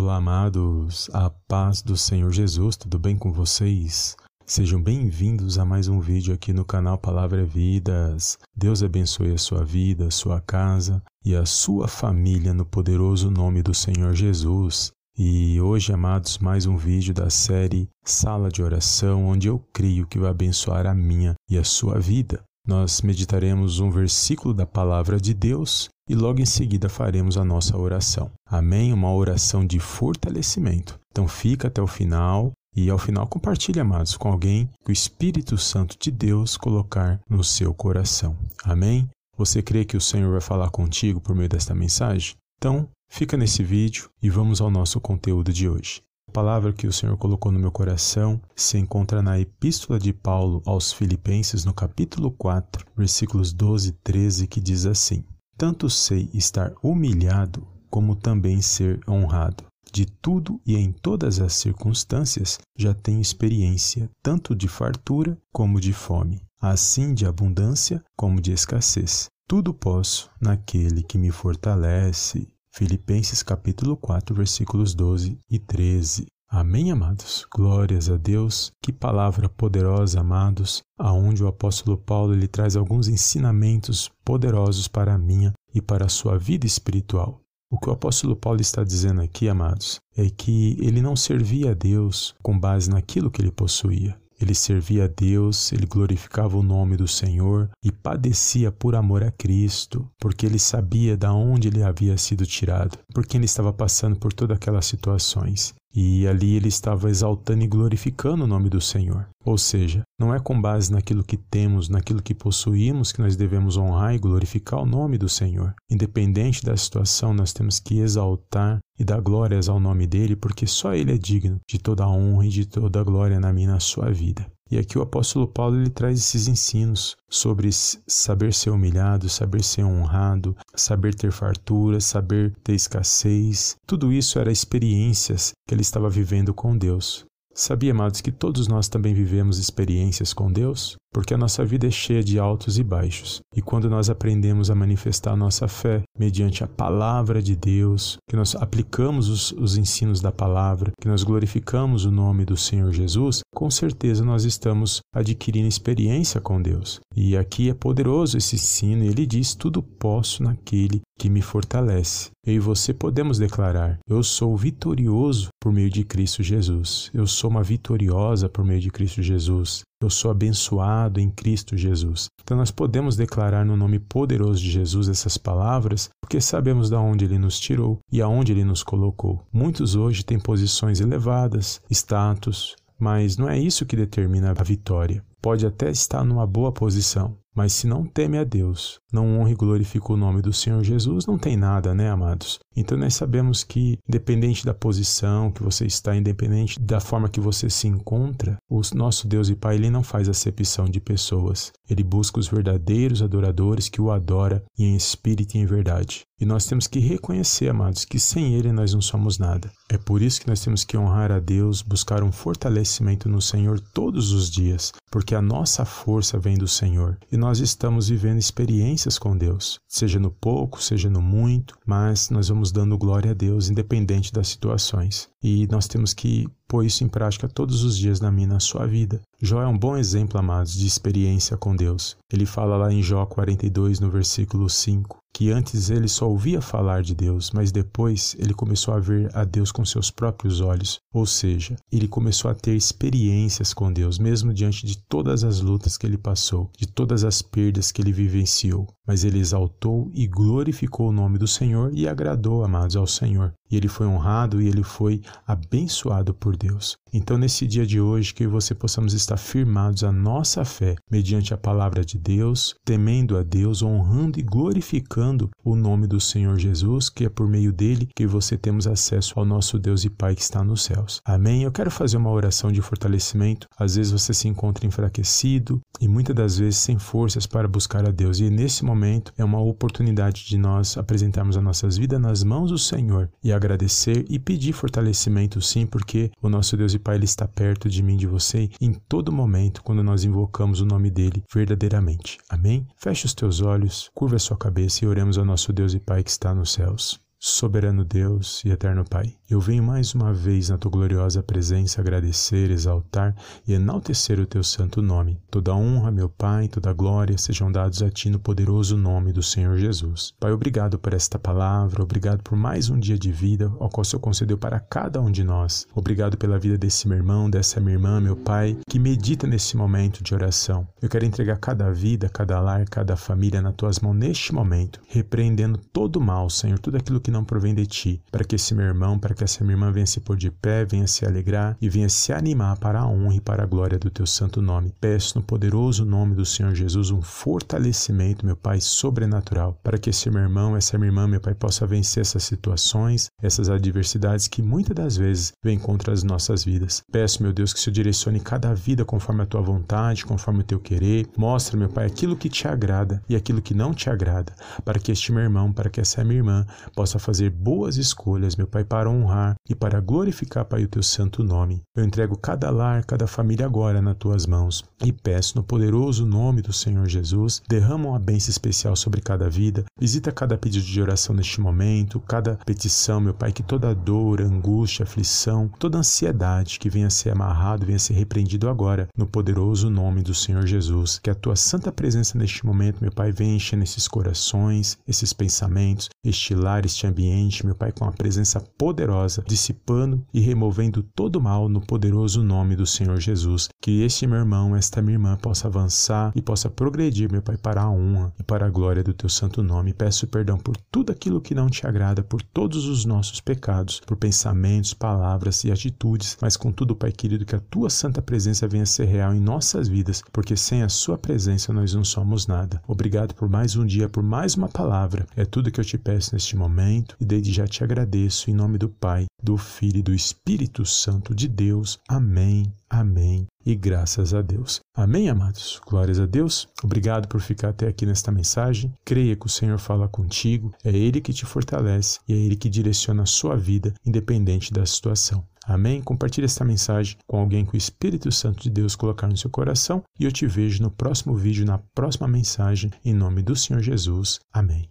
Olá, amados, a paz do Senhor Jesus, tudo bem com vocês? Sejam bem-vindos a mais um vídeo aqui no canal Palavra Vidas. Deus abençoe a sua vida, a sua casa e a sua família no poderoso nome do Senhor Jesus. E hoje, amados, mais um vídeo da série Sala de Oração, onde eu creio que vai abençoar a minha e a sua vida. Nós meditaremos um versículo da palavra de Deus e logo em seguida faremos a nossa oração. Amém? Uma oração de fortalecimento. Então fica até o final e ao final compartilhe, amados, com alguém que o Espírito Santo de Deus colocar no seu coração. Amém? Você crê que o Senhor vai falar contigo por meio desta mensagem? Então, fica nesse vídeo e vamos ao nosso conteúdo de hoje. A palavra que o Senhor colocou no meu coração se encontra na Epístola de Paulo aos Filipenses, no capítulo 4, versículos 12 e 13, que diz assim: tanto sei estar humilhado, como também ser honrado. De tudo e em todas as circunstâncias já tenho experiência, tanto de fartura como de fome, assim de abundância como de escassez. Tudo posso naquele que me fortalece. Filipenses capítulo 4, versículos 12 e 13. Amém, amados? Glórias a Deus. Que palavra poderosa, amados, aonde o apóstolo Paulo ele traz alguns ensinamentos poderosos para a minha e para a sua vida espiritual. O que o apóstolo Paulo está dizendo aqui, amados, é que ele não servia a Deus com base naquilo que ele possuía. Ele servia a Deus, ele glorificava o nome do Senhor e padecia por amor a Cristo, porque ele sabia de onde ele havia sido tirado, porque ele estava passando por todas aquelas situações. E ali ele estava exaltando e glorificando o nome do Senhor. Ou seja, não é com base naquilo que temos, naquilo que possuímos, que nós devemos honrar e glorificar o nome do Senhor. Independente da situação, nós temos que exaltar e dar glórias ao nome dele, porque só ele é digno de toda a honra e de toda a glória na minha e na sua vida. E aqui o apóstolo Paulo ele traz esses ensinos sobre saber ser humilhado, saber ser honrado, saber ter fartura, saber ter escassez. Tudo isso era experiências que ele estava vivendo com Deus. Sabia, amados, que todos nós também vivemos experiências com Deus? Porque a nossa vida é cheia de altos e baixos. E quando nós aprendemos a manifestar a nossa fé mediante a palavra de Deus, que nós aplicamos os, os ensinos da palavra, que nós glorificamos o nome do Senhor Jesus, com certeza nós estamos adquirindo experiência com Deus. E aqui é poderoso esse ensino, e ele diz: Tudo posso naquele que me fortalece. Eu e você podemos declarar: Eu sou vitorioso por meio de Cristo Jesus. Eu sou uma vitoriosa por meio de Cristo Jesus. Eu sou abençoado em Cristo Jesus. Então nós podemos declarar no nome poderoso de Jesus essas palavras, porque sabemos de onde ele nos tirou e aonde ele nos colocou. Muitos hoje têm posições elevadas, status, mas não é isso que determina a vitória. Pode até estar numa boa posição, mas se não teme a Deus, não honra e glorifica o nome do Senhor Jesus, não tem nada, né, amados? Então nós sabemos que, independente da posição que você está, independente da forma que você se encontra, o nosso Deus e Pai, ele não faz acepção de pessoas. Ele busca os verdadeiros adoradores que o adoram em espírito e em verdade. E nós temos que reconhecer, amados, que sem Ele nós não somos nada. É por isso que nós temos que honrar a Deus, buscar um fortalecimento no Senhor todos os dias, porque a nossa força vem do Senhor. E nós estamos vivendo experiências com Deus, seja no pouco, seja no muito, mas nós vamos dando glória a Deus, independente das situações. E nós temos que pôr isso em prática todos os dias na minha na sua vida. Jó é um bom exemplo, amados, de experiência com Deus. Ele fala lá em Jó 42, no versículo 5, que antes ele só ouvia falar de Deus, mas depois ele começou a ver a Deus com seus próprios olhos, ou seja, ele começou a ter experiências com Deus, mesmo diante de todas as lutas que ele passou, de todas as perdas que ele vivenciou. Mas ele exaltou e glorificou o nome do Senhor e agradou, amados, ao Senhor. E ele foi honrado e ele foi abençoado por Deus. Então, nesse dia de hoje, que você possamos estar firmados a nossa fé mediante a palavra de Deus, temendo a Deus, honrando e glorificando o nome do Senhor Jesus, que é por meio dele que você temos acesso ao nosso Deus e Pai que está nos céus. Amém? Eu quero fazer uma oração de fortalecimento. Às vezes você se encontra enfraquecido e muitas das vezes sem forças para buscar a Deus. E nesse momento é uma oportunidade de nós apresentarmos as nossas vidas nas mãos do Senhor e agradecer e pedir fortalecimento sim, porque o nosso Deus e Pai ele está perto de mim, de você, em todo momento quando nós invocamos o nome dele verdadeiramente. Amém? Feche os teus olhos, curva a sua cabeça e oremos ao nosso Deus e Pai que está nos céus. Soberano Deus e eterno Pai. Eu venho mais uma vez na tua gloriosa presença agradecer, exaltar e enaltecer o teu santo nome. Toda honra, meu Pai, toda glória sejam dados a ti no poderoso nome do Senhor Jesus. Pai, obrigado por esta palavra, obrigado por mais um dia de vida, ao qual o Senhor concedeu para cada um de nós. Obrigado pela vida desse meu irmão, dessa minha irmã, meu Pai, que medita nesse momento de oração. Eu quero entregar cada vida, cada lar, cada família nas tuas mãos neste momento, repreendendo todo o mal, Senhor, tudo aquilo que não provém de ti, para que esse meu irmão, para que essa minha irmã venha se pôr de pé, venha se alegrar e venha se animar para a honra e para a glória do teu santo nome. Peço no poderoso nome do Senhor Jesus um fortalecimento, meu Pai, sobrenatural, para que esse meu irmão, essa minha irmã, meu Pai, possa vencer essas situações, essas adversidades que muitas das vezes vêm contra as nossas vidas. Peço, meu Deus, que o Senhor direcione cada vida conforme a tua vontade, conforme o teu querer. Mostra, meu Pai, aquilo que te agrada e aquilo que não te agrada, para que este meu irmão, para que essa minha irmã possa fazer boas escolhas, meu Pai, para honrar honrar e para glorificar, Pai, o teu santo nome. Eu entrego cada lar, cada família agora nas tuas mãos e peço no poderoso nome do Senhor Jesus, derrama uma bênção especial sobre cada vida, visita cada pedido de oração neste momento, cada petição, meu Pai, que toda dor, angústia, aflição, toda ansiedade que venha a ser amarrado, venha a ser repreendido agora, no poderoso nome do Senhor Jesus. Que a tua santa presença neste momento, meu Pai, venha encher nesses corações, esses pensamentos, este lar, este ambiente, meu Pai, com a presença poderosa poderosa, dissipando e removendo todo mal no poderoso nome do Senhor Jesus. Que este meu irmão, esta minha irmã possa avançar e possa progredir, meu Pai, para a honra e para a glória do teu santo nome. Peço perdão por tudo aquilo que não te agrada, por todos os nossos pecados, por pensamentos, palavras e atitudes, mas contudo, Pai querido, que a tua santa presença venha ser real em nossas vidas, porque sem a sua presença nós não somos nada. Obrigado por mais um dia, por mais uma palavra. É tudo que eu te peço neste momento e desde já te agradeço em nome do Pai Pai, do Filho e do Espírito Santo de Deus. Amém, amém e graças a Deus. Amém, amados? Glórias a Deus. Obrigado por ficar até aqui nesta mensagem. Creia que o Senhor fala contigo, é Ele que te fortalece e é Ele que direciona a sua vida, independente da situação. Amém? Compartilhe esta mensagem com alguém que o Espírito Santo de Deus colocar no seu coração e eu te vejo no próximo vídeo, na próxima mensagem, em nome do Senhor Jesus. Amém.